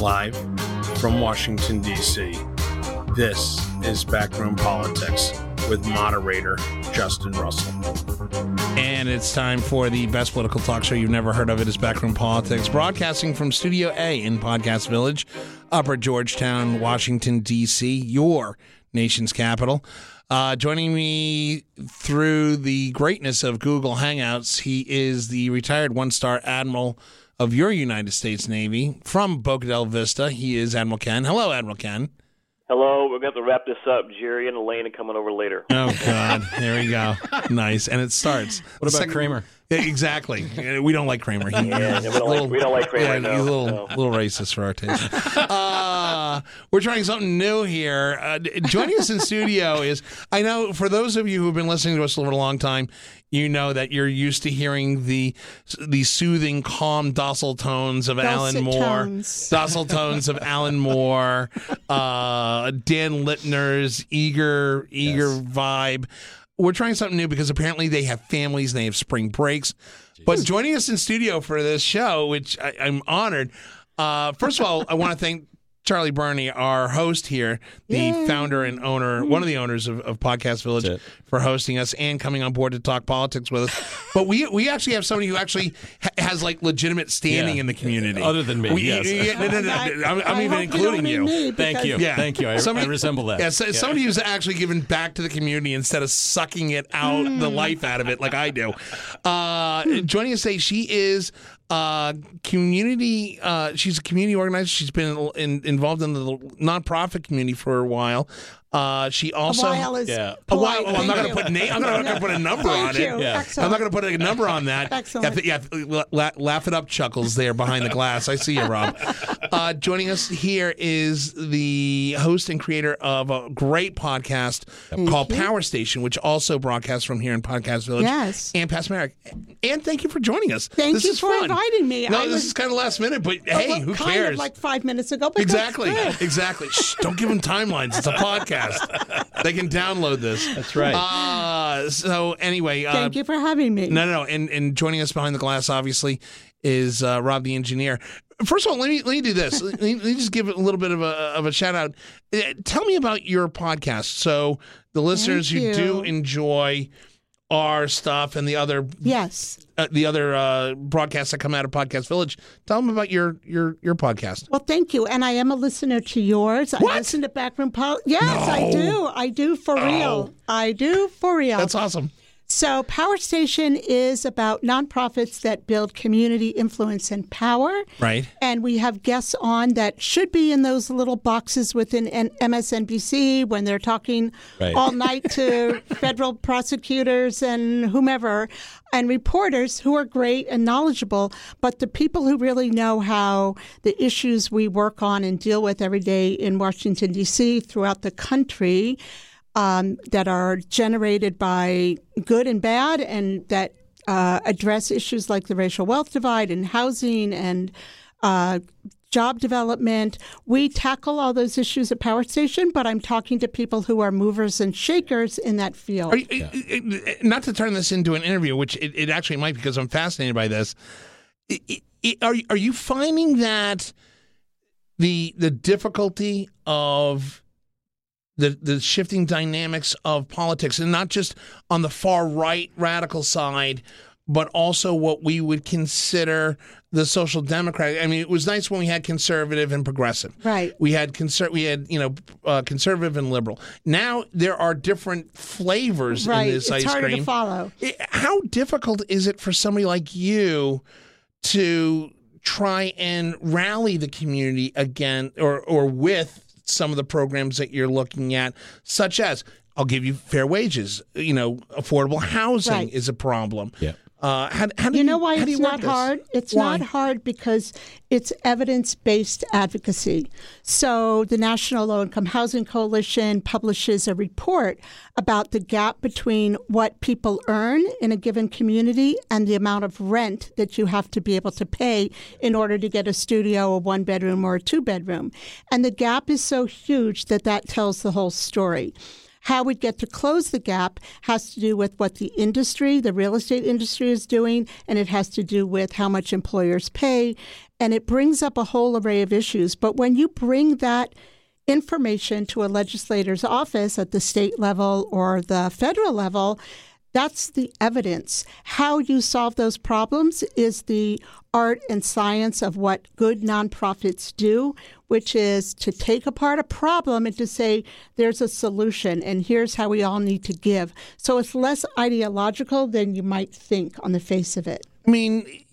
Live from Washington, D.C., this is Backroom Politics with moderator Justin Russell. And it's time for the best political talk show you've never heard of. It is Backroom Politics, broadcasting from Studio A in Podcast Village, Upper Georgetown, Washington, D.C., your nation's capital. Uh, joining me through the greatness of Google Hangouts, he is the retired one star admiral of your United States Navy from Boca del Vista. He is Admiral Ken. Hello, Admiral Ken. Hello, we're going to have to wrap this up. Jerry and Elaine are coming over later. Oh, God. there we go. Nice. And it starts. What about Second, Kramer? Exactly. We don't like Kramer. He, yeah, we, don't little, like, we don't like Kramer. Yeah, no, he's a little, no. little racist for our taste. Uh, we're trying something new here. Uh, joining us in studio is, I know for those of you who've been listening to us for a long time, you know that you're used to hearing the the soothing, calm, docile tones of Dulcet Alan Moore, tones. docile tones of Alan Moore, uh, Dan Littner's eager, eager Yes. vibe. We're trying something new because apparently they have families, and they have spring breaks. But joining us in studio for this show, which I, I'm honored. Uh, first of all, I want to thank Charlie Birney, our host here, the founder and owner, one of the owners of, of Podcast Village, for hosting us and coming on board to talk politics with us. But we we actually have somebody who actually ha- has like legitimate standing Yeah. in the community. Other than me, We- yes. yeah, no, no, no, I- I'm, I'm I even including you. you. Don't mean me Thank you. Yeah. Thank you. I, I resemble that. Yeah, so, somebody who's actually given back to the community instead of sucking it out, the Hmm. life out of it, like I do. Uh, joining us today, she is uh, community. Uh, she's a community organizer. She's been in, involved in the nonprofit community for a while. Uh, she also a while is Yeah. a while. polite. Oh, I'm not going to put name. I'm not going to put a number Thank on you. it. Yeah. I'm not going to put a number on that. Excellent. Yeah, yeah, la- laugh it up, chuckles there behind the glass. I see you, Rob. Uh, joining us here is the host and creator of a great podcast called Power Station, which also broadcasts from here in Podcast Village. Yes. Anne Pasmanick. And thank you for joining us. Thank this you is for fun. inviting me. No, I this was- is kind of last minute, but hey, Well, who kind cares? Of like five minutes ago, but Exactly. That's good. Exactly. Shh, don't give them timelines. It's a podcast. they can download this. That's right. Uh, so anyway, uh, Thank you for having me. no, no, no. And and joining us behind the glass, obviously, is uh, Rob the engineer. First of all, let me let me do this. let, me, let me just give it a little bit of a of a shout out. Uh, Tell me about your podcast, so the listeners who Thank do enjoy our stuff and the other Yes. uh, the other uh, broadcasts that come out of Podcast Village. Tell them about your your your podcast. Well, thank you. And I am a listener to yours. I listen to Backroom Pol. Yes, I do. I do for real. I do for real. That's awesome. So, Power Station is about nonprofits that build community influence and power. Right. And we have guests on that should be in those little boxes within MSNBC when they're talking Right. all night to federal prosecutors and whomever and reporters who are great and knowledgeable. But the people who really know how the issues we work on and deal with every day in Washington, D.C., throughout the country, um, that are generated by good and bad and that uh, address issues like the racial wealth divide and housing and uh, job development. We tackle all those issues at Power Station, but I'm talking to people who are movers and shakers in that field. You, uh, Not to turn this into an interview, which it, it actually might because I'm fascinated by this. Are are you finding that the the difficulty of the the shifting dynamics of politics, and not just on the far right radical side, but also what we would consider the social democrat. I mean, it was nice when we had conservative and progressive. Right. We had conser- we had you know uh, conservative and liberal. Now there are different flavors right. in this it's ice harder cream. to follow. I- How difficult is it for somebody like you to try and rally the community again or or with some of the programs that you're looking at, such as I'll give you fair wages. You know, affordable housing Right. is a problem. Yeah. Uh, how, how You know why it's not hard? It's Why? not hard because it's evidence based advocacy. So, the National Low Income Housing Coalition publishes a report about the gap between what people earn in a given community and the amount of rent that you have to be able to pay in order to get a studio, a one bedroom, or a two bedroom. And the gap is so huge that that tells the whole story. How we get to close the gap has to do with what the industry, the real estate industry, is doing, and it has to do with how much employers pay and it brings up a whole array of issues. But when you bring that information to a legislator's office at the state level or the federal level, that's the evidence. How you solve those problems is the art and science of what good nonprofits do, which is to take apart a problem and to say, there's a solution, and here's how we all need to give. So it's less ideological than you might think on the face of it. I mean,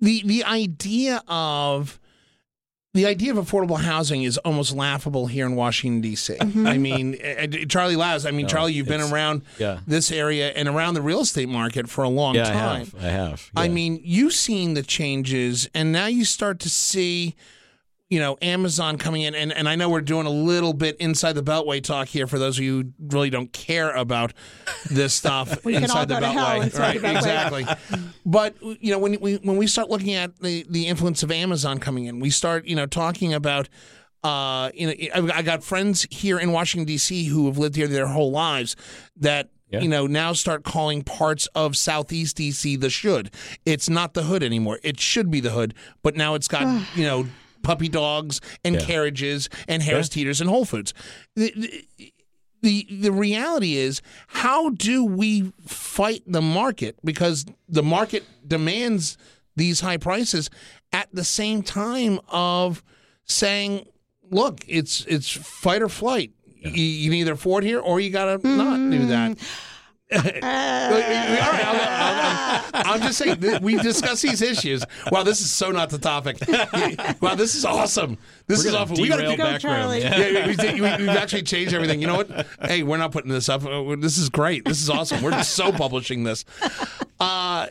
the the idea of the idea of affordable housing is almost laughable here in Washington D.C. Mm-hmm. I mean, uh, Charlie Laz. I mean, Charlie, you've been around yeah. this area and around the real estate market for a long Yeah, time. I have. I have. I mean, you've seen the changes, and now you start to see, you know, Amazon coming in, and, and I know we're doing a little bit inside the Beltway talk here for those of you who really don't care about this stuff We can all inside the go to hell Beltway, inside right? the Beltway. Exactly. but you know, when we when we start looking at the the influence of Amazon coming in, we start you know talking about. Uh, you know, I I got friends here in Washington D.C. who have lived here their whole lives that Yeah. you know now start calling parts of Southeast DC the should. It's not the hood anymore. It should be the hood, but now it's got you know puppy dogs and Yeah. carriages and Harris Teeters and Whole Foods. The, the, the the reality is how do we fight the market? Because the market demands these high prices at the same time of saying look it's it's fight or flight. You, you can either afford here or you gotta not do that mm-hmm. Uh. all right, I'll- I'll- I'm just saying we discuss these issues. Wow, this is so not the topic. Wow, this is awesome. This We're is gonna awesome. We gotta derail get Go, Charlie. yeah, we, we, we, we've actually changed everything. You know what? Hey, we're not putting this up. Uh, This is great. This is awesome. We're so publishing this. Uh,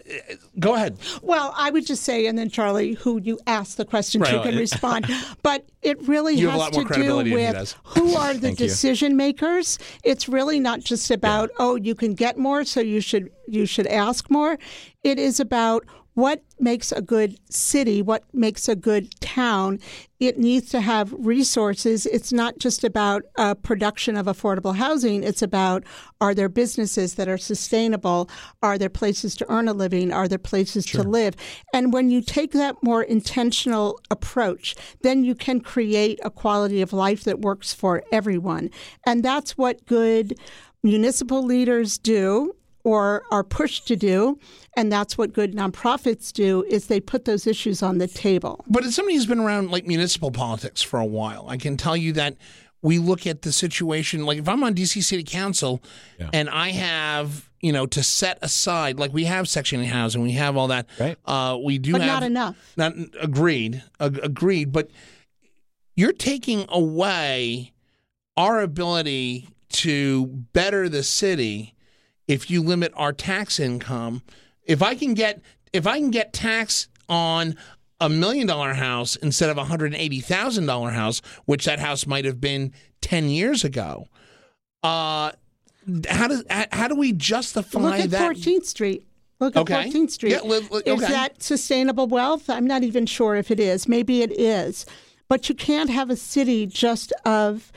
go ahead. Well, I would just say, and then Charlie, who you asked the question to, Right. can respond. But it really You have a has lot to do credibility than with who are the Thank you. decision makers. It's really not just about oh, you can get more, so you should you should ask more. It is about what makes a good city, what makes a good town. It needs to have resources. It's not just about uh, production of affordable housing. It's about are there businesses that are sustainable? Are there places to earn a living? Are there places to live? And when you take that more intentional approach, then you can create a quality of life that works for everyone. And that's what good municipal leaders do or are pushed to do and that's what good nonprofits do is they put those issues on the table But as somebody who's been around like municipal politics for a while, I can tell you that we look at the situation like if I'm on DC City Council and I have you know to set aside like we have section eight housing, we have all that. Right. Uh, we do but have not enough Not agreed. Ag- agreed. But you're taking away our ability to better the city if you limit our tax income. If I can get if I can get tax on a million dollar house instead of a hundred and eighty thousand dollar house, which that house might have been ten years ago. Uh, how does how, do we justify look at that? 14th street look at Okay. 14th street Yeah, li- li- is okay. that sustainable wealth i'm not even sure if it is maybe it is but you can't have a city just of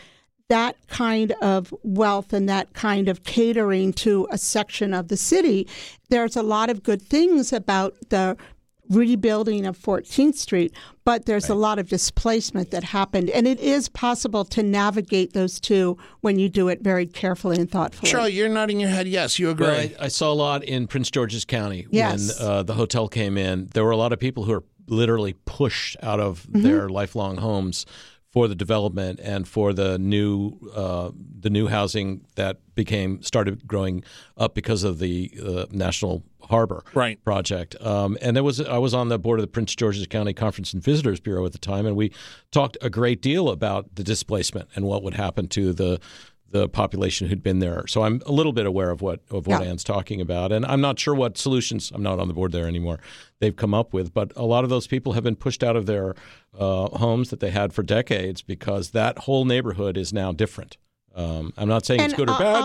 that kind of wealth and that kind of catering to a section of the city. There's a lot of good things about the rebuilding of 14th Street, but there's a lot of displacement that happened. And it is possible to navigate those two when you do it very carefully and thoughtfully. Charlie, you're nodding your head. Yes, you agree. Well, I, I saw a lot in Prince George's County Yes. when uh, the hotel came in. There were a lot of people who were literally pushed out of Mm-hmm. their lifelong homes for the development and for the new uh, the new housing that became started growing up because of the uh, National Harbor Right. project. Um, and there was I was on the board of the Prince George's County Conference and Visitors Bureau at the time, and we talked a great deal about the displacement and what would happen to the the population who'd been there. So I'm a little bit aware of what of what Yeah. Anne's talking about, and I'm not sure what solutions. I'm not on the board there anymore. They've come up with, but a lot of those people have been pushed out of their uh, homes that they had for decades because that whole neighborhood is now different. Um, I'm not saying it's good or I'll- bad,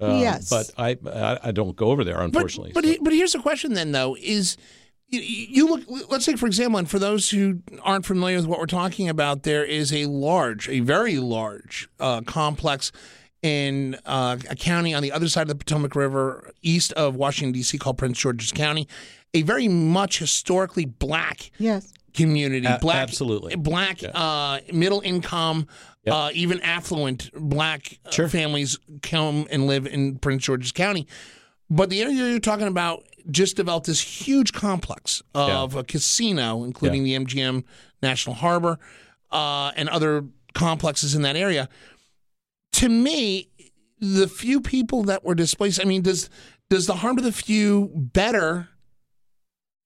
I'll- uh, yes. but I, I I don't go over there unfortunately. But but, he- but here's the question then though is you, you look let's take for example and for those who aren't familiar with what we're talking about there is a large a very large uh, complex in uh, a county on the other side of the Potomac River east of Washington D.C. called Prince George's County a very much historically black Yes. community, A- black, absolutely. black, uh, middle income, Yep. uh, even affluent black uh, Sure. families come and live in Prince George's County. But the area you're talking about just developed this huge complex of a casino, including the MGM National Harbor uh, and other complexes in that area. To me, the few people that were displaced, I mean, does does the harm to the few better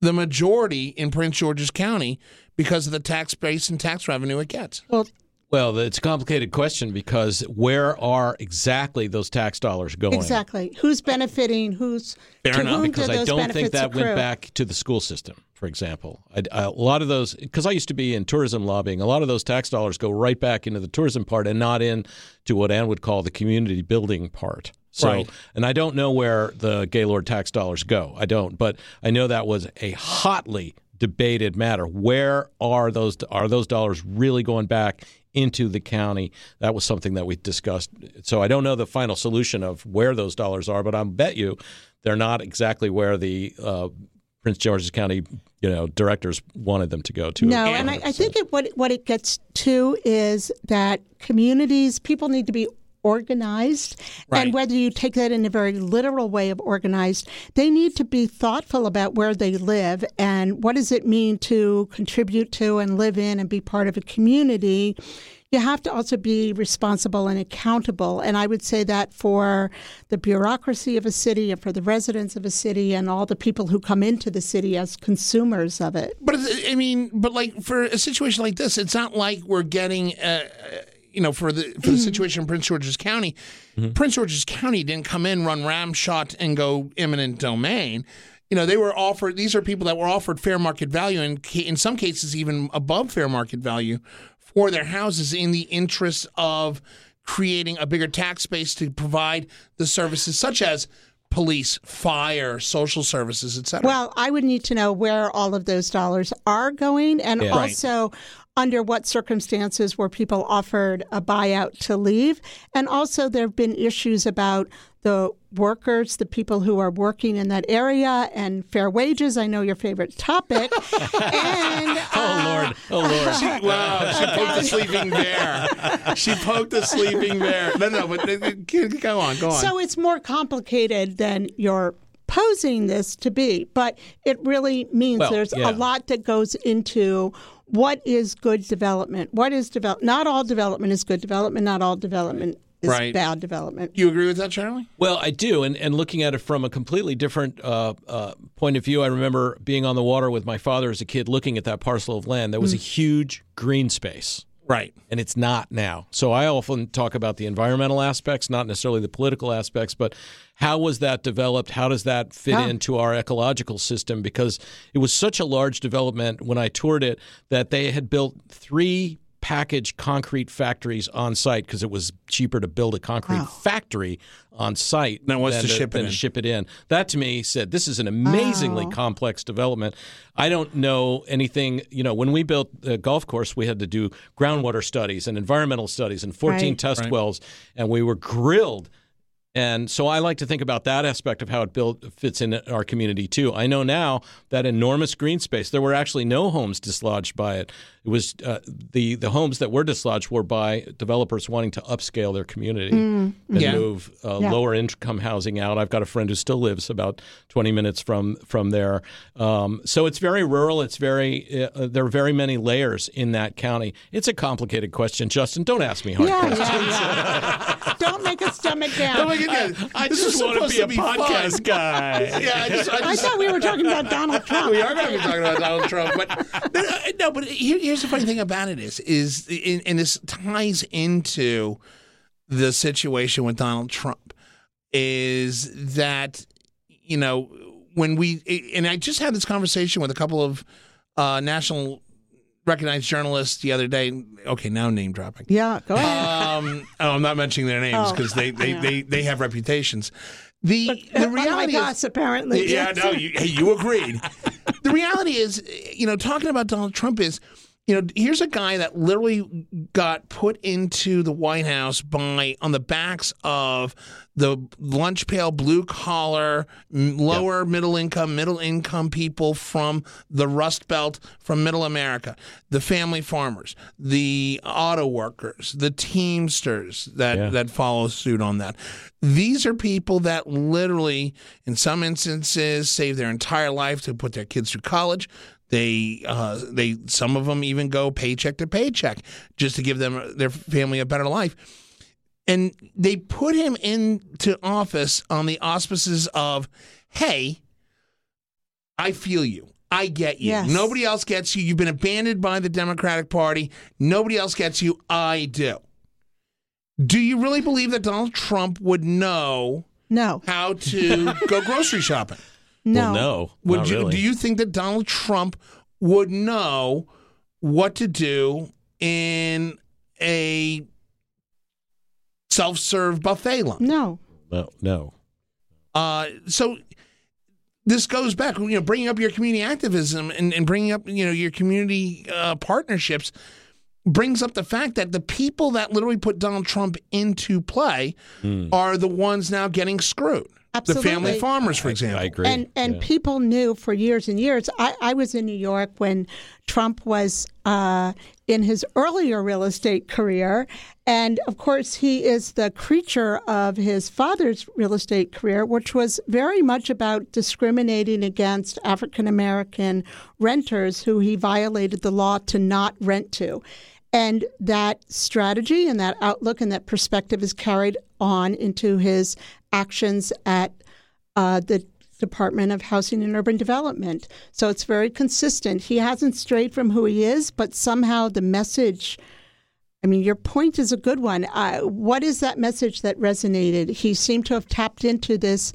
the majority in Prince George's County because of the tax base and tax revenue it gets? Well, Well, it's a complicated question because where are exactly those tax dollars going? exactly. Who's benefiting? Who's Fair to enough, whom Because do I don't benefits think that accrue? went back to the school system, for example. I, a lot of those, because I used to be in tourism lobbying, a lot of those tax dollars go right back into the tourism part and not in to what Anne would call the community building part. So, Right. and I don't know where the Gaylord tax dollars go. I don't, but I know that was a hotly debated matter. Where are those are those dollars really going back into the county? That was something that we discussed. So I don't know the final solution of where those dollars are, but I bet you they're not exactly where the uh, Prince George's County, you know, directors wanted them to go to. No, and I, I think it, what what it gets to is that communities, people need to be organized, Right. and whether you take that in a very literal way of organized, they need to be thoughtful about where they live and what does it mean to contribute to and live in and be part of a community. You have to also be responsible and accountable. And I would say that for the bureaucracy of a city and for the residents of a city and all the people who come into the city as consumers of it. But I mean, but like for a situation like this, it's not like we're getting, uh, you know, for the for the situation in Prince George's County. Prince George's County didn't come in, run ramshot, and go eminent domain. You know, they were offered. These are people that were offered fair market value, and in some cases even above fair market value for their houses, in the interest of creating a bigger tax base to provide the services such as police, fire, social services, etc. Well, I would need to know where all of those dollars are going and Yeah. Right. also under what circumstances were people offered a buyout to leave. And also, there have been issues about the workers, the people who are working in that area, and fair wages. I know your favorite topic. and Oh Lord! Oh Lord! She, wow, she poked the sleeping bear. She poked the sleeping bear. No, no, but go on, go on. So it's more complicated than you're posing this to be, but it really means Well, there's yeah. a lot that goes into what is good development. What is develop? Not all development is good development. Not all development is Right. bad development. you agree with that, Charlie? Well, I do, and and looking at it from a completely different uh, uh, point of view, I remember being on the water with my father as a kid, looking at that parcel of land. There was a huge green space. Right. and it's not now. So I often talk about the environmental aspects, not necessarily the political aspects, but how was that developed? How does that fit Yeah. into our ecological system? Because it was such a large development when I toured it that they had built three packaged concrete factories on site because it was cheaper to build a concrete Wow. factory on site Than it was than to ship it than in. to ship it in. That to me said this is an amazingly Wow. complex development. I don't know anything. You know, when we built the golf course, we had to do groundwater studies and environmental studies and 14 Right. test Right. wells, and we were grilled. And so I like to think about that aspect of how it built fits in our community too. I know now that enormous green space. There were actually no homes dislodged by it. It was uh, the the homes that were dislodged were by developers wanting to upscale their community and Yeah. move uh, Yeah. lower income housing out. I've got a friend who still lives about 20 minutes from from there. Um, so it's very rural. It's very uh, there are very many layers in that county. It's a complicated question, Justin. Don't ask me hard Yeah, questions. Don't make dumb it down. My God. I This just want to be a to be fun. podcast guy. Yeah, I just, I I thought we were talking about Donald Trump. we are going to be talking about Donald Trump, but but, uh, no. But here, here's the funny thing about it is is and and this ties into the situation with Donald Trump is that you know when we and I just had this conversation with a couple of uh, national recognized journalists the other day. Okay, now name dropping. Yeah, go ahead. Um, oh, I'm not mentioning their names Oh, because they, they, yeah. they, they have reputations. The the Unlike reality is, us, apparently. yeah, yes. no, you, hey, you agreed. the reality is, you know, talking about Donald Trump is you know, here's a guy that literally got put into the White House by on the backs of the lunch pail, blue collar, lower middle income, middle income people from the Rust Belt, from Middle America, the family farmers, the auto workers, the Teamsters that Yeah. that follow suit on that. These are people that literally, in some instances, save their entire life to put their kids through college. They, uh, they, some of them even go paycheck to paycheck just to give them their family a better life. And they put him into office on the auspices of, "Hey, I feel you. I get you. Yes. Nobody else gets you. You've been abandoned by the Democratic Party. Nobody else gets you. I do." Do you really believe that Donald Trump would know No, how to go grocery shopping? No, Well, no. Would not you really. do you think that Donald Trump would know what to do in a self-serve buffet line? no. No, no. Uh, so this goes back, you know, bringing up your community activism and, and bringing up, you know, your community uh, partnerships brings up the fact that the people that literally put Donald Trump into play are the ones now getting screwed. The family farmers, for example. I agree. And and Yeah. people knew for years and years. I, I was in New York when Trump was uh, in his earlier real estate career, and of course he is the creature of his father's real estate career, which was very much about discriminating against African American renters who he violated the law to not rent to. And that strategy and that outlook and that perspective is carried on into his actions at uh, the Department of Housing and Urban Development. So it's very consistent. He hasn't strayed from who he is, but somehow the message. I mean, your point is a good one. Uh, what is that message that resonated? He seemed to have tapped into this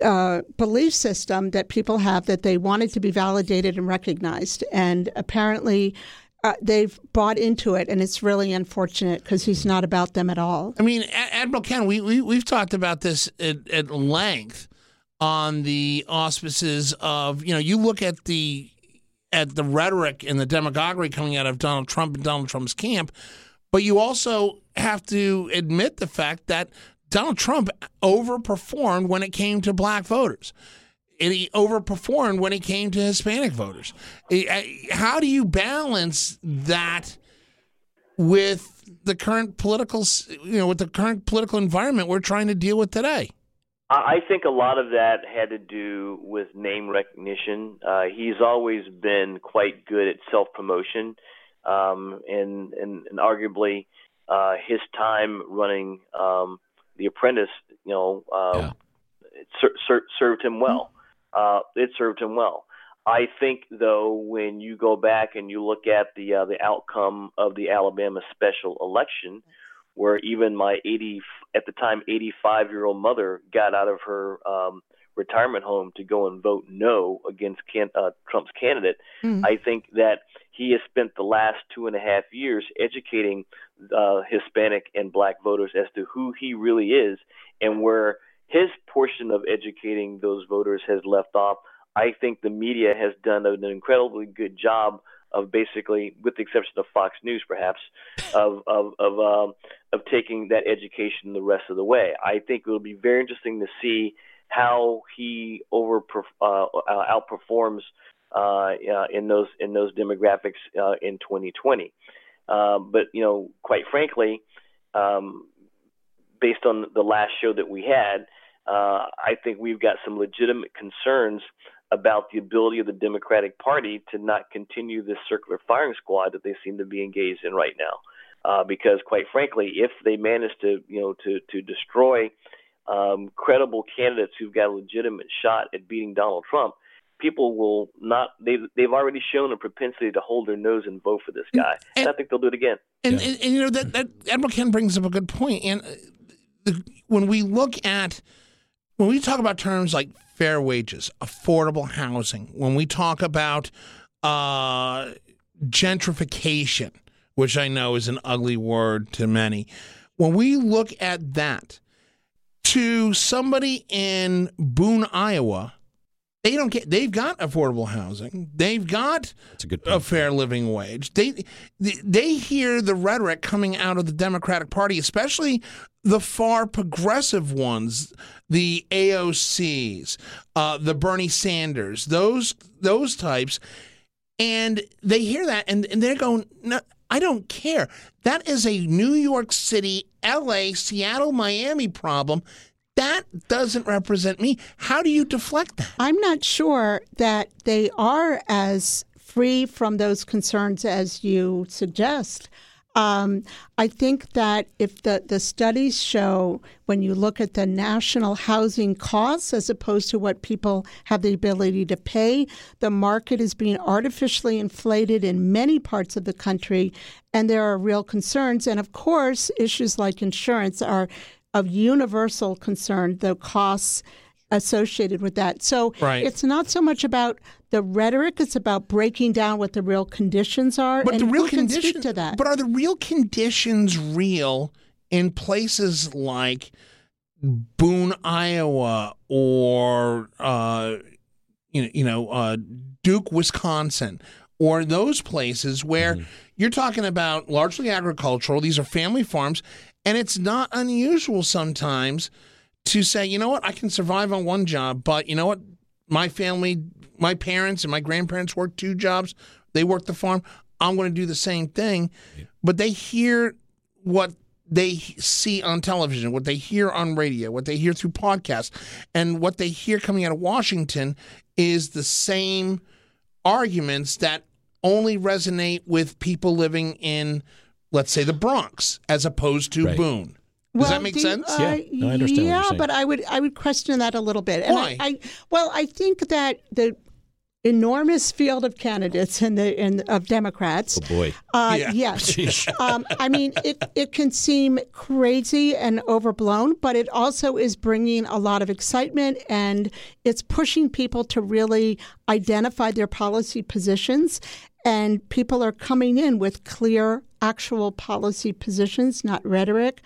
uh, belief system that people have that they wanted to be validated and recognized. And apparently, uh, they've bought into it, and it's really unfortunate because he's not about them at all. I mean, Admiral Ken, we, we we've talked about this at, at length on the auspices of you know you look at the at the rhetoric and the demagoguery coming out of Donald Trump and Donald Trump's camp, but you also have to admit the fact that Donald Trump overperformed when it came to black voters. And he overperformed when it came to Hispanic voters. How do you balance that with the current political, you know, with the current political environment we're trying to deal with today? I I think a lot of that had to do with name recognition. Uh, he's always been quite good at self promotion, um, and, and and arguably uh, his time running um, The Apprentice, you know, uh, Yeah. it ser- ser- served him well. Uh, it served him well. I think, though, when you go back and you look at the uh, the outcome of the Alabama special election, where even my 80 at the time 85 year old mother got out of her um, retirement home to go and vote no against can, uh, Trump's candidate. Mm. I think that he has spent the last two and a half years educating uh, Hispanic and Black voters as to who he really is and where his portion of educating those voters has left off. I think the media has done an incredibly good job of basically, with the exception of Fox News, perhaps, of of of um, of taking that education the rest of the way. I think it will be very interesting to see how he over uh, uh, outperforms uh, uh, in those in those demographics uh, in 2020. Uh, but you know, quite frankly, um, based on the last show that we had, uh, I think we've got some legitimate concerns about the ability of the Democratic Party to not continue this circular firing squad that they seem to be engaged in right now. Uh, because, quite frankly, if they manage to, you know, to to destroy um, credible candidates who've got a legitimate shot at beating Donald Trump, people will not. They've they've already shown a propensity to hold their nose and vote for this guy, and, I think they'll do it again. And, and, and you know that that Admiral Ken brings up a good point. And uh, the, when we look at when we talk about terms like fair wages, affordable housing, when we talk about uh, gentrification, which I know is an ugly word to many, when we look at that, to somebody in Boone, Iowa, They don't get. They've got affordable housing. They've got a a fair living wage. They, they they hear the rhetoric coming out of the Democratic Party, especially the far progressive ones, the AOCs, uh, the Bernie Sanders, those those types, and they hear that and, and they're going, no, I don't care. That is a New York City, L.A., Seattle, Miami problem. That doesn't represent me. How do you deflect that? I'm not sure that they are as free from those concerns as you suggest. Um, I think that if the, the studies show, when you look at the national housing costs as opposed to what people have the ability to pay, the market is being artificially inflated in many parts of the country, and there are real concerns. And of course, issues like insurance are of universal concern, the costs associated with that. So Right. it's not so much about the rhetoric; it's about breaking down what the real conditions are. But and the real who can speak conditions, to that. but are the real conditions real in places like Boone, Iowa, or uh, you know, you know, uh, Duke, Wisconsin, or those places where you're talking about largely agricultural. These are family farms, and it's not unusual sometimes to say, you know what, I can survive on one job, but you know what, my family, my parents and my grandparents work two jobs. They work the farm. I'm going to do the same thing. But they hear what they see on television, what they hear on radio, what they hear through podcasts, and what they hear coming out of Washington is the same arguments that only resonate with people living in, let's say, the Bronx, as opposed to Right. Boone. Does Well, that make the- sense? uh, Yeah. No, I understand what yeah, you're saying. but I would I would question that a little bit. And Why? I, I well, I think that the enormous field of candidates in the in of Democrats. Oh boy. Uh, Yeah. Yes. um, I mean, it, it can seem crazy and overblown, but it also is bringing a lot of excitement and it's pushing people to really identify their policy positions. And people are coming in with clear, actual policy positions, not rhetoric,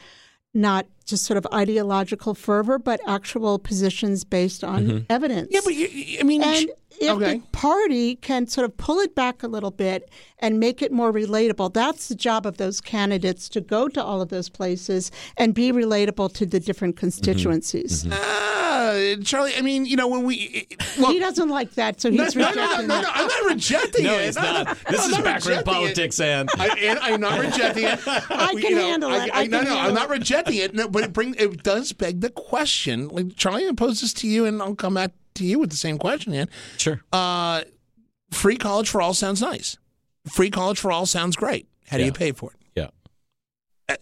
not just sort of ideological fervor, but actual positions based on mm-hmm. evidence. Yeah, but you, you- I mean, And if okay. the party can sort of pull it back a little bit and make it more relatable, that's the job of those candidates to go to all of those places and be relatable to the different constituencies. Ah, Charlie, I mean, you know, when we look, He doesn't like that, so no, he's no, no, rejecting no, no. I'm not rejecting No, it. it's No, no, not. This I'm is not backroom politics, and I, and I'm not rejecting it. I can you know, handle it. I, I no, can no, I'm handle not rejecting it. No, but it brings it does beg the question. Like Charlie, I pose this to you, and I'll come back to you with the same question. Ian. sure. Uh, free college for all sounds nice. Free college for all sounds great. How do Yeah. you pay for it? Yeah.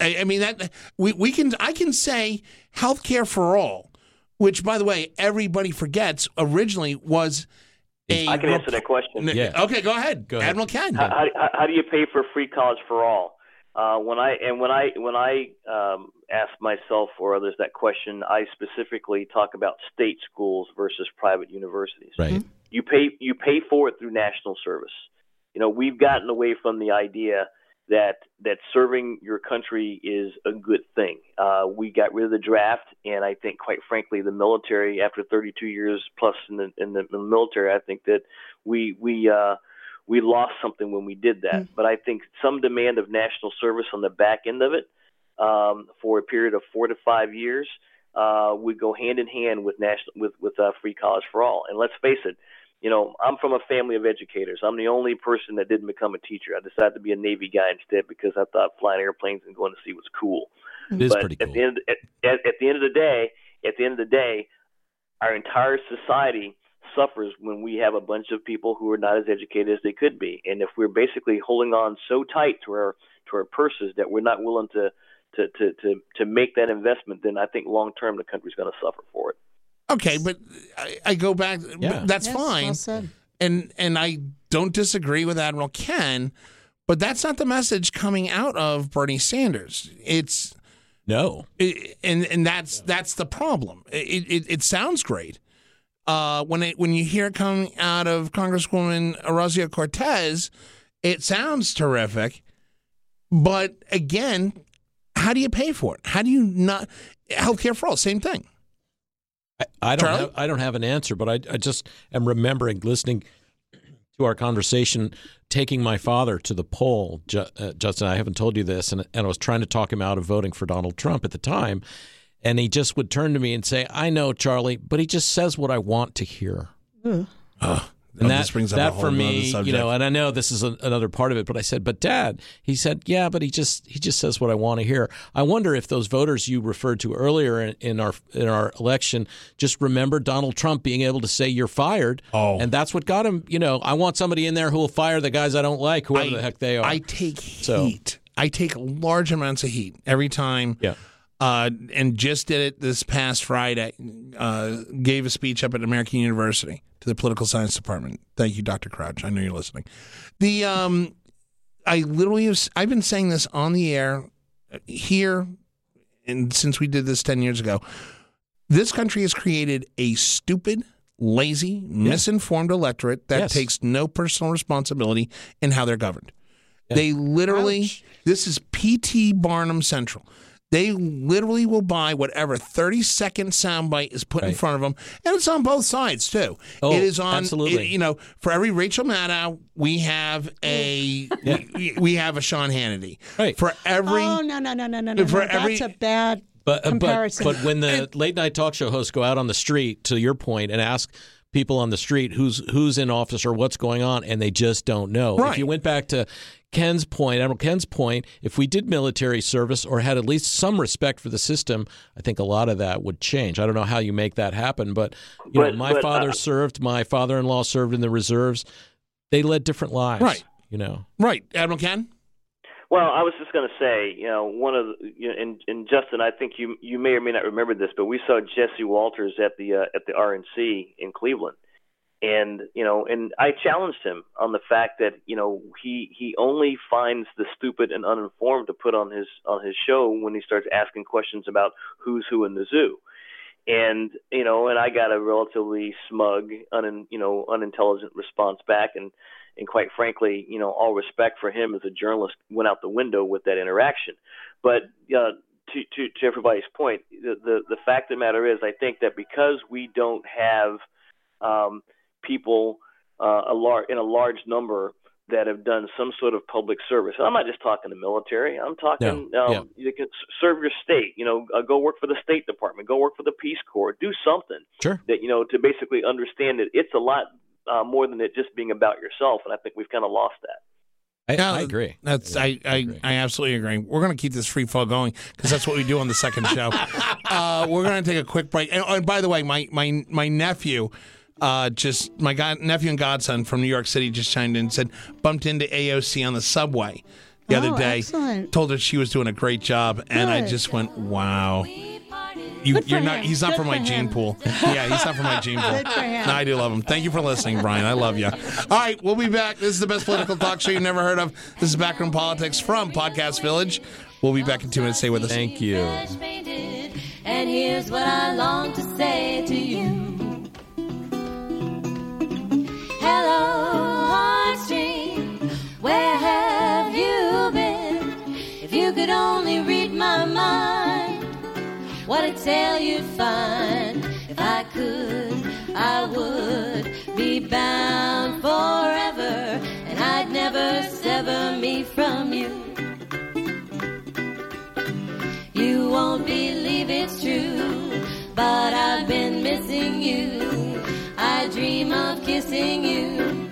I, I mean that we, we can I can say healthcare for all, which by the way everybody forgets originally was a I can answer that question. Yeah. Okay, go ahead. Go ahead. Admiral Ken. How, how, how do you pay for free college for all? Uh, when I and when I when I um, ask myself or others that question, I specifically talk about state schools versus private universities. Right. You pay you pay for it through national service. You know, we've gotten away from the idea that that serving your country is a good thing. Uh, we got rid of the draft, and I think, quite frankly, the military, after 32 years plus in the in the, in the military, I think that we we uh, we lost something when we did that. But I think some demand of national service on the back end of it um, for a period of four to five years uh, would go hand in hand with national with with uh, free college for all. And let's face it, you know, I'm from a family of educators. I'm the only person that didn't become a teacher. I decided to be a Navy guy instead because I thought flying airplanes and going to sea was cool. It is but pretty at cool. the end at, at, at the end of the day, at the end of the day, our entire society suffers when we have a bunch of people who are not as educated as they could be. And if we're basically holding on so tight to our to our purses that we're not willing to to to to, to make that investment, then I think long term the country's going to suffer for it. Okay, but I, I go back. Yeah. but That's Yes, fine, well said. and and I don't disagree with Admiral Ken, but that's not the message coming out of Bernie Sanders. It's No. it, and and that's that's the problem. It it, it sounds great uh, when it when you hear it coming out of Congresswoman Ocasio-Cortez. It sounds terrific, but again, how do you pay for it? How do you not healthcare for all? Same thing. I, I don't Charlie? have, I don't have an answer, but I, I just am remembering listening to our conversation, taking my father to the poll. Ju- uh, Justin, I haven't told you this, and, and I was trying to talk him out of voting for Donald Trump at the time, and he just would turn to me and say, "I know, Charlie, but he just says what I want to hear." And Oh, that, this brings up a that whole for nother me, you know, and I know this is a, another part of it, but I said, but Dad, he said, yeah, but he just he just says what I want to hear. I wonder if those voters you referred to earlier in, in our in our election just remember Donald Trump being able to say you're fired, Oh. and that's what got him. You know, I want somebody in there who will fire the guys I don't like, whoever the heck they are. I take So- heat. I take large amounts of heat every time. yeah, Uh, and just did it this past Friday. Uh, gave a speech up at American University to the political science department. Thank you, Dr. Crouch. I know you're listening. The um, I literally have. I've been saying this on the air uh, here, and since we did this ten years ago, this country has created a stupid. Lazy, misinformed electorate that Yes. takes no personal responsibility in how they're governed. They literally, this is P.T. Barnum Central. They literally will buy whatever 30 second soundbite is put in front of them. And it's on both sides, too. Oh, it is on, absolutely. it- you know, for every Rachel Maddow, we have a, we, we have a Sean Hannity. Right. For every, oh no no no no no no! For no. every- That's a bad but uh, but comparison. but when the late night talk show hosts go out on the street, to your point, and ask people on the street who's who's in office or what's going on, and they just don't know. Right. If you went back to Ken's point, Admiral Ken's point, if we did military service or had at least some respect for the system, I think a lot of that would change. I don't know how you make that happen, but you know, my but, father uh, served, my father-in-law served in the reserves. They led different lives, Right. You know, right, Admiral Ken? Well, I was just going to say, you know, one of the, you know, and, and Justin, I think you you may or may not remember this, but we saw Jesse Watters at the uh, at the RNC in Cleveland, and you know, and I challenged him on the fact that you know he he only finds the stupid and uninformed to put on his on his show when he starts asking questions about who's who in the zoo. And you know, and I got a relatively smug, un, you know, unintelligent response back, and and quite frankly, you know, all respect for him as a journalist went out the window with that interaction. But uh, to to to everybody's point, the, the the fact of the matter is, I think that because we don't have um, people uh, a lar- in a large number that have done some sort of public service. And I'm not just talking the military. I'm talking Yeah, um, yeah. you can serve your state. You know, uh, go work for the State Department. Go work for the Peace Corps. Do something sure. that you know to basically understand that it's a lot uh, more than it just being about yourself. And I think we've kind of lost that. I, Yeah, I agree. That's Yeah, I, I, agree. I absolutely agree. We're going to keep this free fall going because that's what we do on the second show. uh, we're going to take a quick break. And, and by the way, my my my nephew, uh, just my god, nephew and godson from New York City just chimed in and said bumped into AOC on the subway the other Oh, day. excellent. Told her she was doing a great job, and I just went, wow. You, Good for you're not. him. He's not Good from my for gene pool. Yeah, he's not from my gene pool. Good for him. No, I do love him. Thank you for listening, Brian. I love you. All right, we'll be back. This is the best political talk show you've never heard of. This is Backroom Politics from Podcast Village. We'll be back in two minutes. Stay with us. Thank you. And here's what I long to say to you. Hello, heartstring, where have you been? If you could only read my mind, what a tale you'd find. If I could, I would be bound forever, and I'd never sever me from you. You won't believe it's true, but I've been missing you. I dream of kissing you.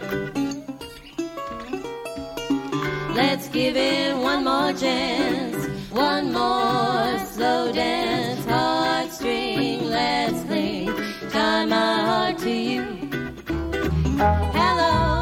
Let's give it one more chance, one more slow dance, heartstring. Let's cling, tie my heart to you. Hello,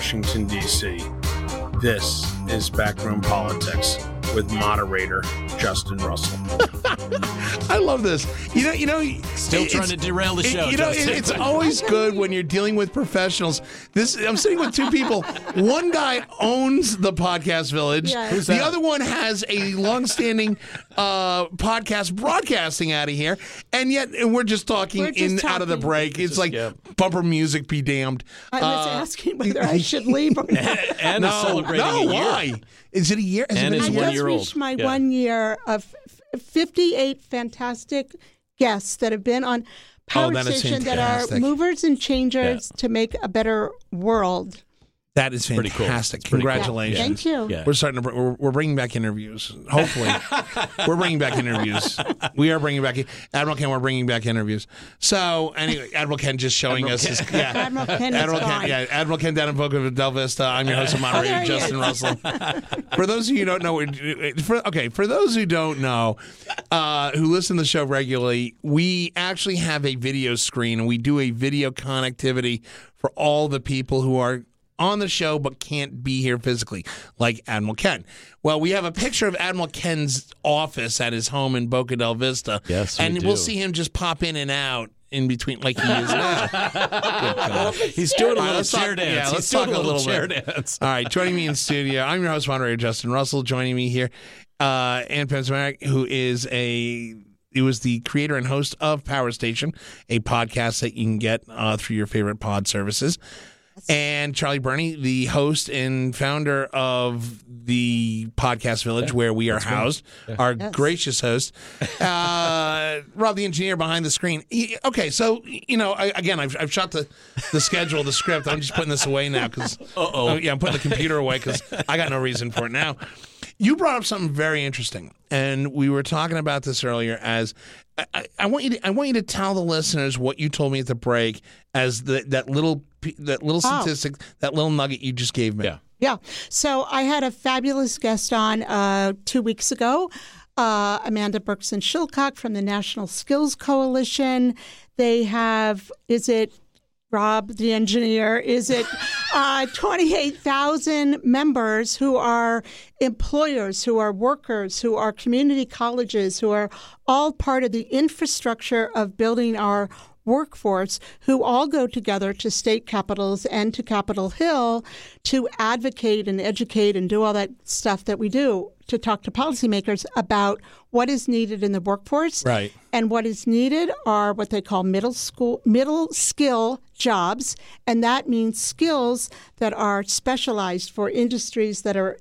Washington, D.C., this is Backroom Politics with moderator Justin Russell. I love this. You know, you know, Still trying to derail the show, You know, Justin. it's always good when you're dealing with professionals. This I'm sitting with two people. One guy owns the podcast village. Yeah. Who's the other one has a long-standing uh, podcast broadcasting out of here, and yet and we're just talking We're just in out of the break. It's like yeah. bumper music be damned. I was Uh, asking whether I should leave or not. and no, celebrating no, a year. why? Is it a year? Has it And been a is I one just year old. reached my Yeah. one year of f- 58 fantastic guests that have been on oh, Power Oh, that Station that are movers and changers to make a better world. That is pretty cool. fantastic. Pretty cool. Congratulations. Thank you. Yeah. We're starting to. br- We're, we're bringing back interviews. Hopefully, we're bringing back interviews. We are bringing back Admiral Ken. We're bringing back interviews. So anyway, Admiral Ken just showing us. His, yeah, Admiral Ken is Admiral Ken. gone. Yeah, Admiral Ken down in Boca Del Vista. I'm your host and moderator, there Justin is. Russell. For those of you who don't know, for, okay, for those who don't know, uh, who listen to the show regularly, we actually have a video screen and we do a video connectivity for all the people who are on the show but can't be here physically, like Admiral Ken. Well, we have a picture of Admiral Ken's office at his home in Boca Del Vista. Yes, we and we'll see him just pop in and out in between, like he is now. He's doing a little let's chair dance. yeah, He's let's doing talk a little chair bit. dance. All right, joining me in studio, I'm your host, moderator Justin Russell. Joining me here, uh, Anne Pasmanick, who is a he was the creator and host of Power Station, a podcast that you can get uh, through your favorite pod services. And Charlie Birney, the host and founder of the Podcast Village, where we are housed, our gracious host. Uh, Rob, the engineer behind the screen. Y- Okay, so you know, I, again, I've, I've shot the the schedule, the script. I'm just putting this away now because, oh yeah, I'm putting the computer away because I got no reason for it now. You brought up something very interesting, and we were talking about this earlier. As I, I, I want you, to, I want you to tell the listeners what you told me at the break as the, that little, p- that little Oh. statistic, that little nugget you just gave me. Yeah. Yeah. So I had a fabulous guest on uh, two weeks ago, uh, Amanda Bergson-Shilcock from the National Skills Coalition. They have, is it Rob, the engineer, is it uh, 28,000 members who are employers, who are workers, who are community colleges, who are all part of the infrastructure of building our workforce who all go together to state capitals and to Capitol Hill to advocate and educate and do all that stuff that we do to talk to policymakers about what is needed in the workforce. Right. And what is needed are what they call middle school middle skill jobs, and that means skills that are specialized for industries that are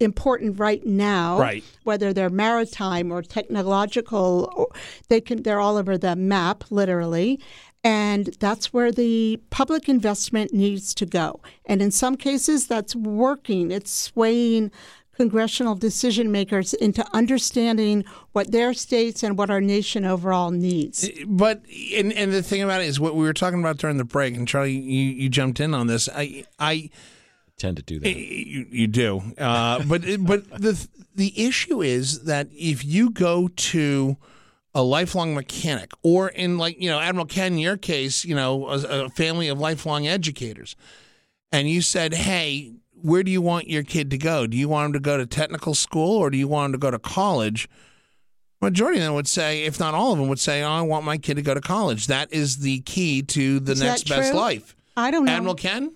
important right now. Right. Whether they're maritime or technological, they can they're all over the map literally. And that's where the public investment needs to go. And in some cases, that's working. It's swaying congressional decision makers into understanding what their states and what our nation overall needs. Eh, but and and the thing about it is what we were talking about during the break, and Charlie, you, you jumped in on this. I I Tend to do that. Eh, you, you do, uh, but eh, but the the issue is that if you go to a lifelong mechanic, or in like you know Admiral Ken, in your case, you know a, a family of lifelong educators, and you said, hey. Where do you want your kid to go? Do you want him to go to technical school or do you want him to go to college? Majority of them would say, if not all of them, would say, oh, "I want my kid to go to college." That is the key to the Is next best life. I don't know. Admiral Ken,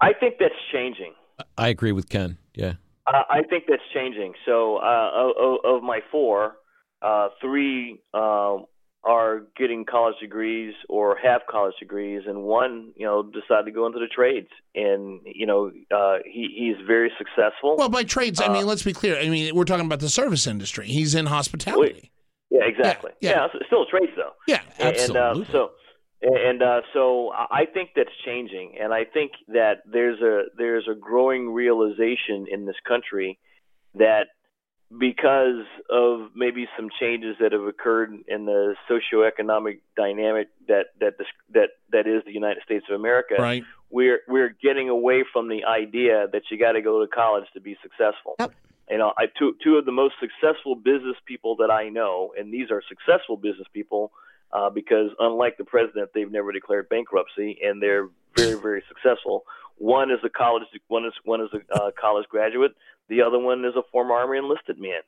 I think that's changing. I agree with Ken. Yeah. Uh, I think that's changing. So, uh, of, of my four, uh, three uh, are getting college degrees or have college degrees, and one, you know, decided to go into the trades. And you know, uh, he he's very successful. well, by trades, I Uh, mean, let's be clear. I mean, we're talking about the service industry. He's in hospitality. yeah, exactly. yeah. Yeah, it's still trades though. Yeah, And, Absolutely. uh, so, and uh, so I think that's changing, and I think that there's a there's a growing realization in this country that because of maybe some changes that have occurred in the socioeconomic dynamic that that this, that that is the United States of America, right. we're we're getting away from the idea that you got to go to college to be successful. Yep. You know, I two two of the most successful business people that I know, and these are successful business people, uh, because unlike the president, they've never declared bankruptcy, and they're very, very successful. One is a college, one is one is a uh, college graduate. The other one is a former Army enlisted man,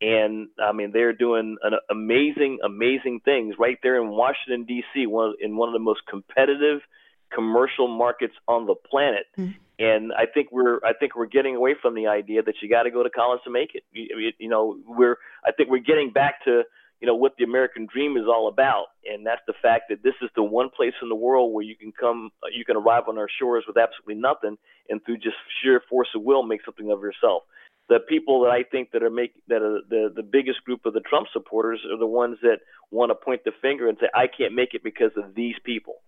and I mean they're doing an amazing, amazing things right there in Washington D.C., one of, in one of the most competitive commercial markets on the planet. Mm. And I think we're I think we're getting away from the idea that you got to go to college to make it. You, you know, we're I think we're getting back to you know what the American dream is all about, and that's the fact that this is the one place in the world where you can come, uh, you can arrive on our shores with absolutely nothing, and through just sheer force of will, make something of yourself. The people that I think that are make that are the the biggest group of the Trump supporters are the ones that want to point the finger and say, "I can't make it because of these people."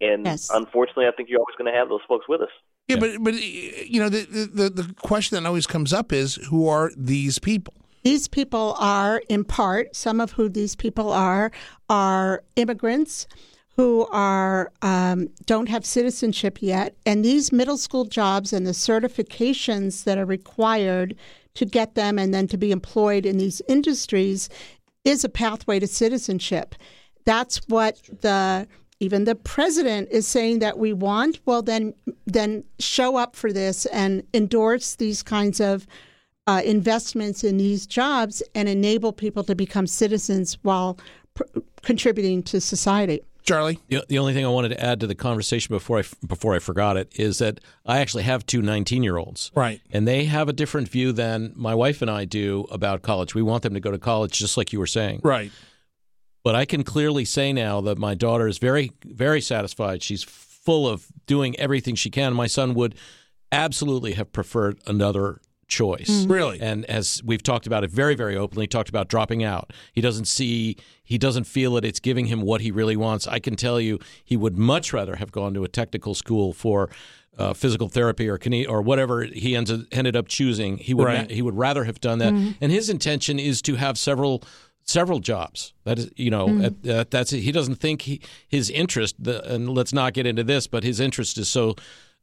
And Yes. unfortunately, I think you're always going to have those folks with us. Yeah, but but you know the, the the question that always comes up is who are these people? These people are, in part, some of who these people are, are immigrants who are um, don't have citizenship yet, and these middle school jobs and the certifications that are required to get them and then to be employed in these industries is a pathway to citizenship. That's what the even the president is saying that we want. Well, then then show up for this and endorse these kinds of uh, investments in these jobs and enable people to become citizens while pr- contributing to society. Charlie, The, the only thing I wanted to add to the conversation before I before I forgot it is that I actually have two 19 year olds. Right. And they have a different view than my wife and I do about college. We want them to go to college, just like you were saying. right? But I can clearly say now that my daughter is very, very satisfied. She's full of doing everything she can. My son would absolutely have preferred another choice. Really? And as we've talked about it very, very openly, talked about dropping out. He doesn't see, he doesn't feel that it's giving him what he really wants. I can tell you, he would much rather have gone to a technical school for. Uh, physical therapy or kine- or whatever he ends, ended up choosing, he would Right. he would rather have done that. And his intention is to have several several jobs. That is, you know, at, uh, that's. He doesn't think he, his interest. The, and let's not get into this, but his interest is so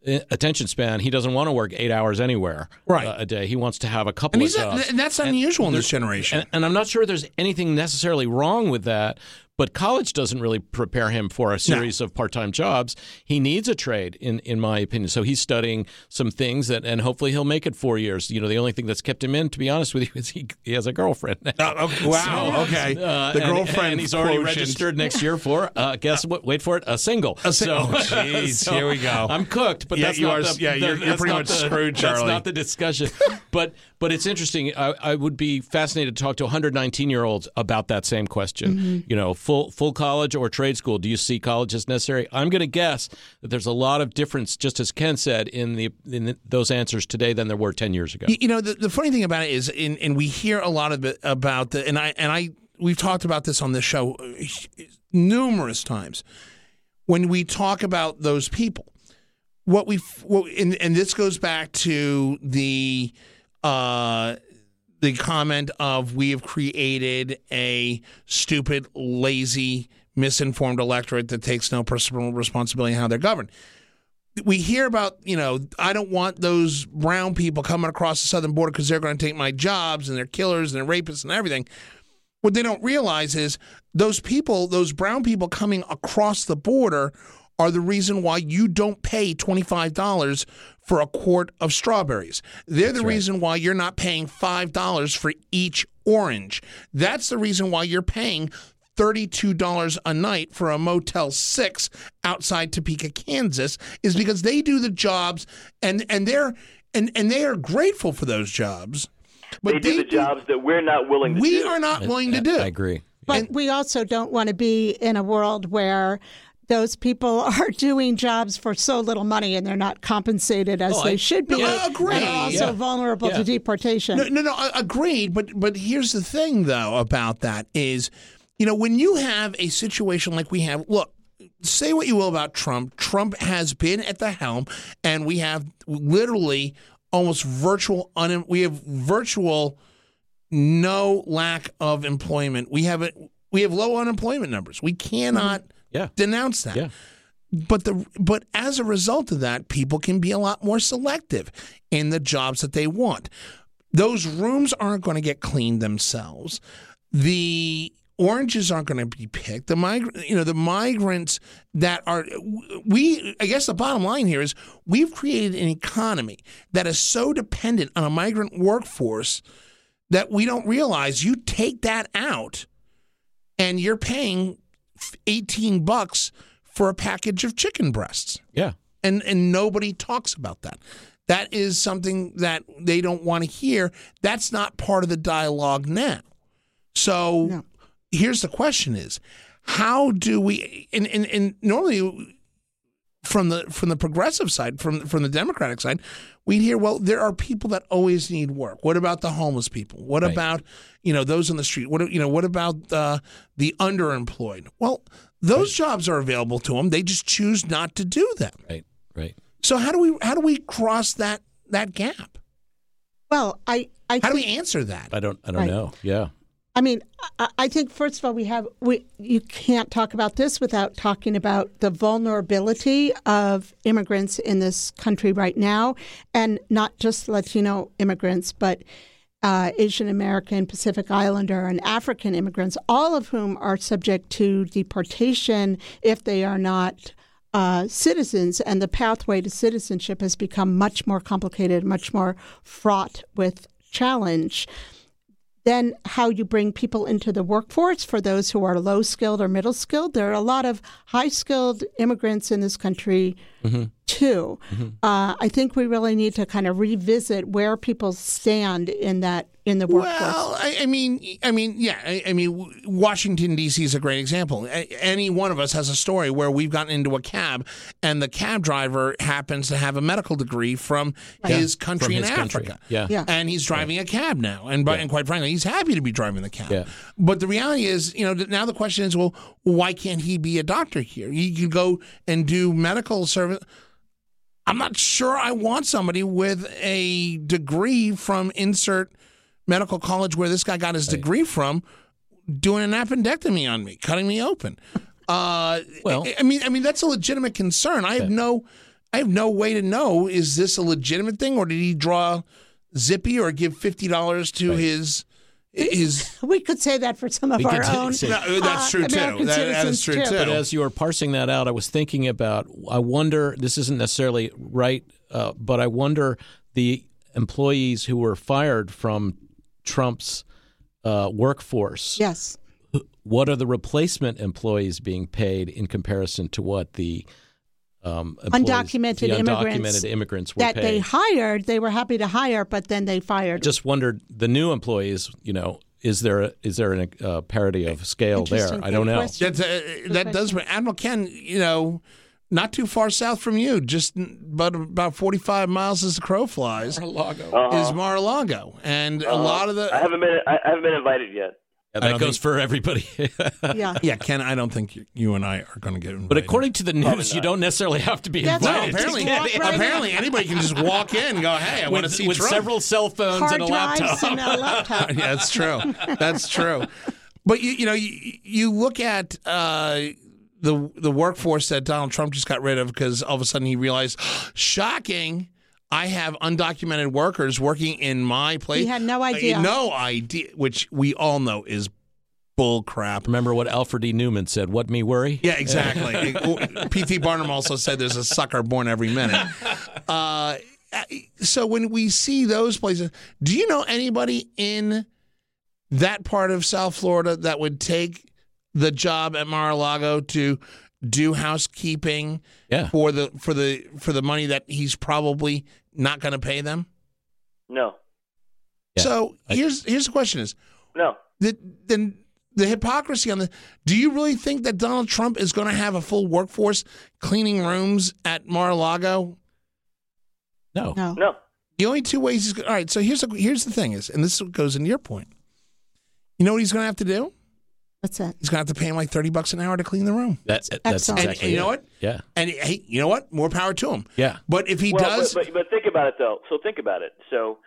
attention span. He doesn't want to work eight hours anywhere Right. uh, a day. He wants to have a couple And of jobs. and that's unusual in this generation. And, and I'm not sure there's anything necessarily wrong with that, but college doesn't really prepare him for a series of part-time jobs. He needs a trade, in in my opinion. So he's studying some things that, and hopefully he'll make it four years. You know, the only thing that's kept him in, to be honest with you, is he, he has a girlfriend. now. Oh, okay. wow. okay. Uh, the girlfriend and, he's already quotient. registered next year for uh, guess what? Wait for it, a single. A sing- oh, jeez, here we go. I'm cooked, but Yeah, that's you not are- the, yeah, the- you're- you're pretty much the- screwed, That's Charlie. not the discussion. but but it's interesting. I, I would be fascinated to talk to 119 year olds about that same question. Mm-hmm. You know, full full college or trade school. Do you see college as necessary? I'm going to guess that there's a lot of difference, just as Ken said, in the in the, those answers today than there were 10 years ago. You, you know, the, the funny thing about it is, in, and we hear a lot of it about the, and I and I we've talked about this on this show uh, numerous times. When we talk about those people, what we what and, and this goes back to the uh the comment of we have created a stupid, lazy, misinformed electorate that takes no personal responsibility in how they're governed we hear about, you know, I don't want those brown people coming across the southern border because they're going to take my jobs and they're killers and they're rapists and everything. What they don't realize is those people, those brown people coming across the border are the reason why you don't pay $25 for a quart of strawberries. They're the reason why you're not paying $5 for each orange. That's the reason why you're paying $32 a night for a Motel 6 outside Topeka, Kansas is because they do the jobs and and they're and and they are grateful for those jobs. But they do the jobs that we're not willing to we do. We are not willing to do. I agree. But we also don't want to be in a world where those people are doing jobs for so little money and they're not compensated as Oh, they I- should be. No, I agree. And also Yeah. vulnerable Yeah. to deportation. No, no, no, I- agreed. But but here's the thing, though, about that is, you know, when you have a situation like we have, look. Say what you will about Trump. Trump has been at the helm, and we have literally almost virtual. Un- we have virtual no lack of employment. We have it. We have low unemployment numbers. We cannot mm-hmm. Yeah. denounce that. Yeah. But the but as a result of that, people can be a lot more selective in the jobs that they want. Those rooms aren't going to get cleaned themselves. The oranges aren't going to be picked. The migrant, you know, the migrants that are we. I guess the bottom line here is we've created an economy that is so dependent on a migrant workforce that we don't realize. You take that out, and you're paying eighteen bucks for a package of chicken breasts Yeah. and and nobody talks about that. That is something that they don't want to hear. That's not part of the dialogue now. So No. here's the question: Is how do we? And, and, and normally from the from the progressive side, from from the Democratic side, we'd hear, well, there are people that always need work. What about the homeless people? What Right. about you know those on the street? What you know? What about uh, the underemployed? Well, those jobs are available to them. They just choose not to do them. Right. Right. So how do we how do we cross that that gap? Well, I, I How do we answer that? I don't. I don't Right. know. Yeah. I mean, I, think first of all, we have we you can't talk about this without talking about the vulnerability of immigrants in this country right now, and not just Latino immigrants, but uh, Asian American, Pacific Islander, and African immigrants, all of whom are subject to deportation if they are not. Uh, citizens and the pathway to citizenship has become much more complicated, much more fraught with challenge then how you bring people into the workforce for those who are low skilled or middle skilled. There are a lot of high skilled immigrants in this country too. Uh, I think we really need to kind of revisit where people stand in that in the workforce. Well, I, I mean, I mean, yeah, I, I mean, Washington D.C. is a great example. A- any one of us has a story where we've gotten into a cab, and the cab driver happens to have a medical degree from his country From in his country. Africa. Yeah. Yeah. and he's driving a cab now, and but, and quite frankly, he's happy to be driving the cab. Yeah. But the reality is, you know, now the question is, well, why can't he be a doctor here? He could go and do medical service. I'm not sure I want somebody with a degree from insert medical college where this guy got his degree from doing an appendectomy on me, cutting me open. Uh, Well- I, I mean, I mean that's a legitimate concern. I have no, I have no way to know is this a legitimate thing or did he draw zippy or give fifty dollars to his his? we could say that for some of our could own. say- No, that's uh, true too. American That- that is citizens, true too. But as you were parsing that out, I was thinking about. I wonder. This isn't necessarily right, uh, but I wonder the employees who were fired from Trump's uh, workforce. Yes. What are the replacement employees being paid in comparison to what the um, employees- Undocumented the immigrants undocumented immigrants were That they hired, they were happy to hire, but then they fired. Just wondered the new employees. You know, is there a, is there a uh, parity of scale there? I don't know. question. That's uh, that does. Admiral Ken, you know, not too far south from you, just but about forty five miles as the crow flies, Uh-huh. is Mar-a-Lago, and a lot of the. I haven't been I haven't been invited yet. Yeah, that don't goes for everybody. yeah. yeah, Ken, I don't think you, you and I are going to get invited. But according to the news, you don't necessarily have to be That's no, right. invited. apparently, right apparently anybody can just walk in and go, "Hey, I want to with, see with Trump." several cell phones Hard and a drives laptop. and a laptop. yeah, that's true. That's true. But you, you know, you, you look at uh, the the workforce that Donald Trump just got rid of because all of a sudden he realized, shocking, I have undocumented workers working in my place. He had no Uh, idea. no idea, which we all know is bull crap. Remember what Alfred E. Neuman said? What me worry? Yeah, exactly. P.T. Barnum also said there's a sucker born every minute. Uh, so when we see those places, do you know anybody in that part of South Florida that would take the job at Mar-a-Lago to do housekeeping Yeah. for the for the for the money that he's probably not going to pay them? No, Yeah. So I- here's here's the question: Is no. the, then the hypocrisy on the do you really think that Donald Trump is going to have a full workforce cleaning rooms at Mar-a-Lago? No. No. No. The only two ways he's all right. So here's the, here's the thing is, and this goes into your point. You know what he's going to have to do? What's that? He's going to have to pay him like thirty bucks an hour to clean the room. That, that's Excellent. And, you know what? Yeah. And hey, you know what? More power to him. Yeah. But if he well, does, but, but, but think about it though. So think about it. So,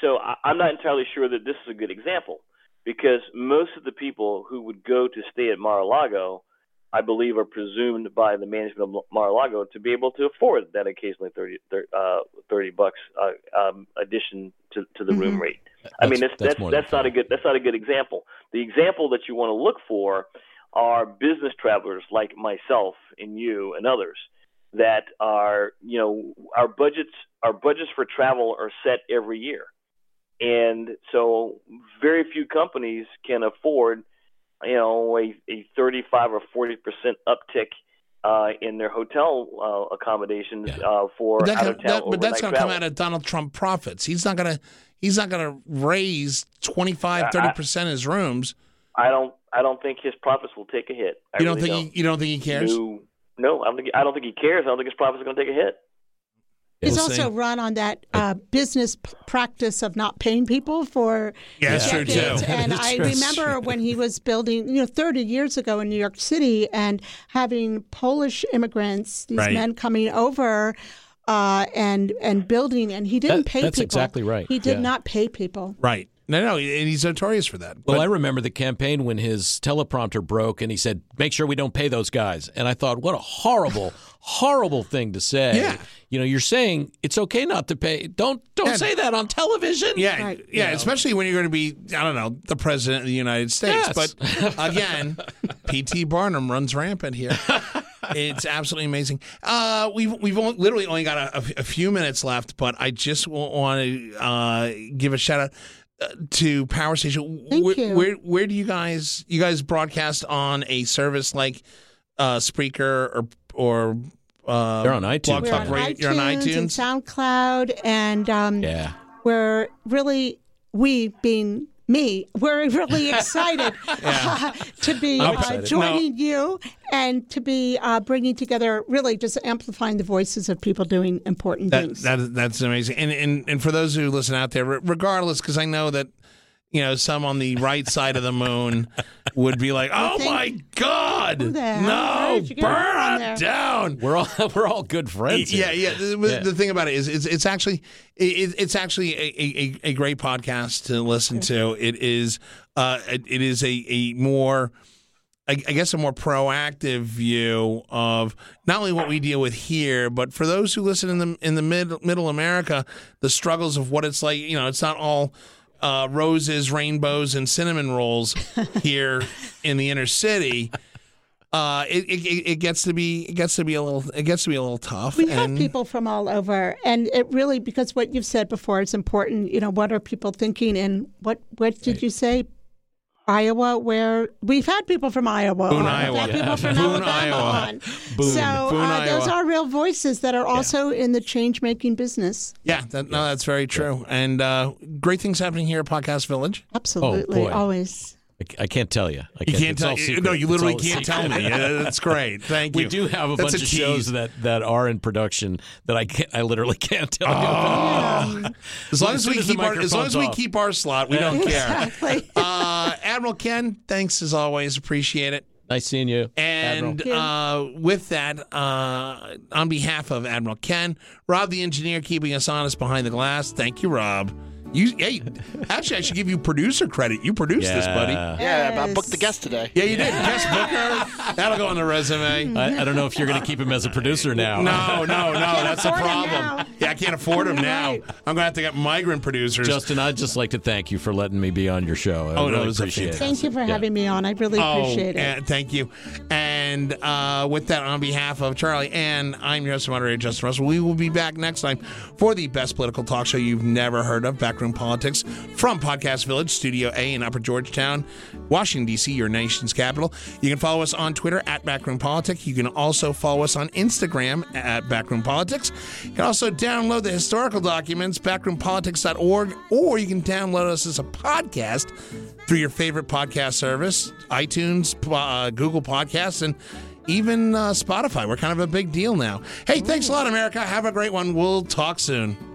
so I, I'm not entirely sure that this is a good example because most of the people who would go to stay at Mar-a-Lago, I believe, are presumed by the management of Mar-a-Lago to be able to afford that occasionally 30, thir- uh, 30 bucks uh, um, addition to, to the room Mhm. rate. I mean, That's- that's that's that's not a good that's not a good example. The example that you want to look for are business travelers like myself and you and others that are you know our budgets our budgets for travel are set every year, and so very few companies can afford you know a, a 35 or 40 percent uptick. Uh, in their hotel uh, accommodations Yeah. uh, for But, that, out of town that- but that's going to come out of Donald Trump profits. He's not going to. He's not going to raise 25, 30 percent his rooms. I don't I don't think his profits will take a hit. I You don't really think? He, you don't think he cares? No, no, I don't think I don't think he cares. I don't think his profits are going to take a hit. He's We'll also run on that uh, business p- practice of not paying people for Yeah, that's true too. And I remember when he was building, you know, 30 years ago in New York City and having Polish immigrants, these Right. men coming over uh, and and building, and he didn't That- pay that's people. exactly right. He did Yeah. not pay people. Right. No, no, and he's notorious for that. Well, But- I remember the campaign when his teleprompter broke and he said, "Make sure we don't pay those guys." And I thought, what a horrible, horrible thing to say. Yeah. You know, you're saying it's okay not to pay. Don't don't Yeah. say that on television. Yeah, Right. yeah, You know. especially when you're going to be, I don't know, the president of the United States. Yes. But again, P.T. Barnum runs rampant here. it's absolutely amazing. Uh, we've we've only, literally only got a, a- a few minutes left, but I just want to uh, give a shout out to Power Station. Thank where, you. Where where do you guys you guys broadcast on a service like uh, Spreaker or or uh, They're on iTunes. Blog We're on Radio? iTunes, You're on and. SoundCloud, and um, Yeah. we're really we being me. We're really excited to be uh, joining you and to be uh, bringing together really just amplifying the voices of people doing important That, things. that that's amazing. And and and for those who listen out there, regardless, because I know that you know some on the right side of the moon would be like, "Oh think- my God, Who the hell? Where no, did you get her burn it down." We're all we're all good friends. Yeah, here. yeah. The, Yeah. the thing about it is, it's, it's actually it, it's actually a, a, a great podcast to listen to. It is uh, it, it is a, a more I, I guess a more proactive view of not only what we deal with here, but for those who listen in the in the mid middle America, the struggles of what it's like. You know, it's not all uh, roses, rainbows, and cinnamon rolls here in the inner city. Uh, it, it it gets to be it gets to be a little it gets to be a little tough. we have people from all over and it really because what you've said before is important you know what are people thinking and what what did you say Iowa, where we've had people from Iowa, Boone, on. Iowa. We've had people Yeah. from Boone, Alabama Iowa. on. Boone. So Boone, uh, those are real voices that are also in the change making business. Yeah, that, no, that's very true. And uh, great things happening here at Podcast Village. Absolutely, boy. always. I, I can't tell you. I You can't tell. all You, no, you literally can't secret. tell me. Yeah, that's great. Thank you. We do have a That's bunch a of shows that, that are in production that I can't, I literally can't tell you about. As long As as we keep our as long as we off. keep our slot, we don't care. Exactly. Uh, Admiral Ken, thanks as always. Appreciate it. Nice seeing you, And uh, with that, uh, on behalf of Admiral Ken, Rob the engineer keeping us honest behind the glass. Thank you, Rob. You, hey, actually, I should give you producer credit. You produced this, buddy. Yeah. Yeah, I booked the guest today. Yeah, you did. Guest booker. That'll go on the resume. I, I don't know if you're going to keep him as a producer now. No, no, no. That's a afford him problem. Yeah, I can't afford him now. Right. I'm going to have to get migrant producers. Justin, I'd just like to thank you for letting me be on your show. I Oh, no, really it was a appreciate it. Thank you for having me on. I really appreciate oh, it. uh, thank you. And uh, with that, on behalf of Charlie and I'm your host and moderator, Justin Russell, we will be back next time for the best political talk show you've never heard of, Politics, from Podcast Village, Studio A in Upper Georgetown, Washington, D.C., your nation's capital. You can follow us on Twitter at Backroom Politics. You can also follow us on Instagram at Backroom Politics. You can also download the historical documents, backroompolitics.org, or you can download us as a podcast through your favorite podcast service, iTunes, uh, Google Podcasts, and even uh, Spotify. We're kind of a big deal now. Hey, thanks a lot, America. Have a great one. We'll talk soon.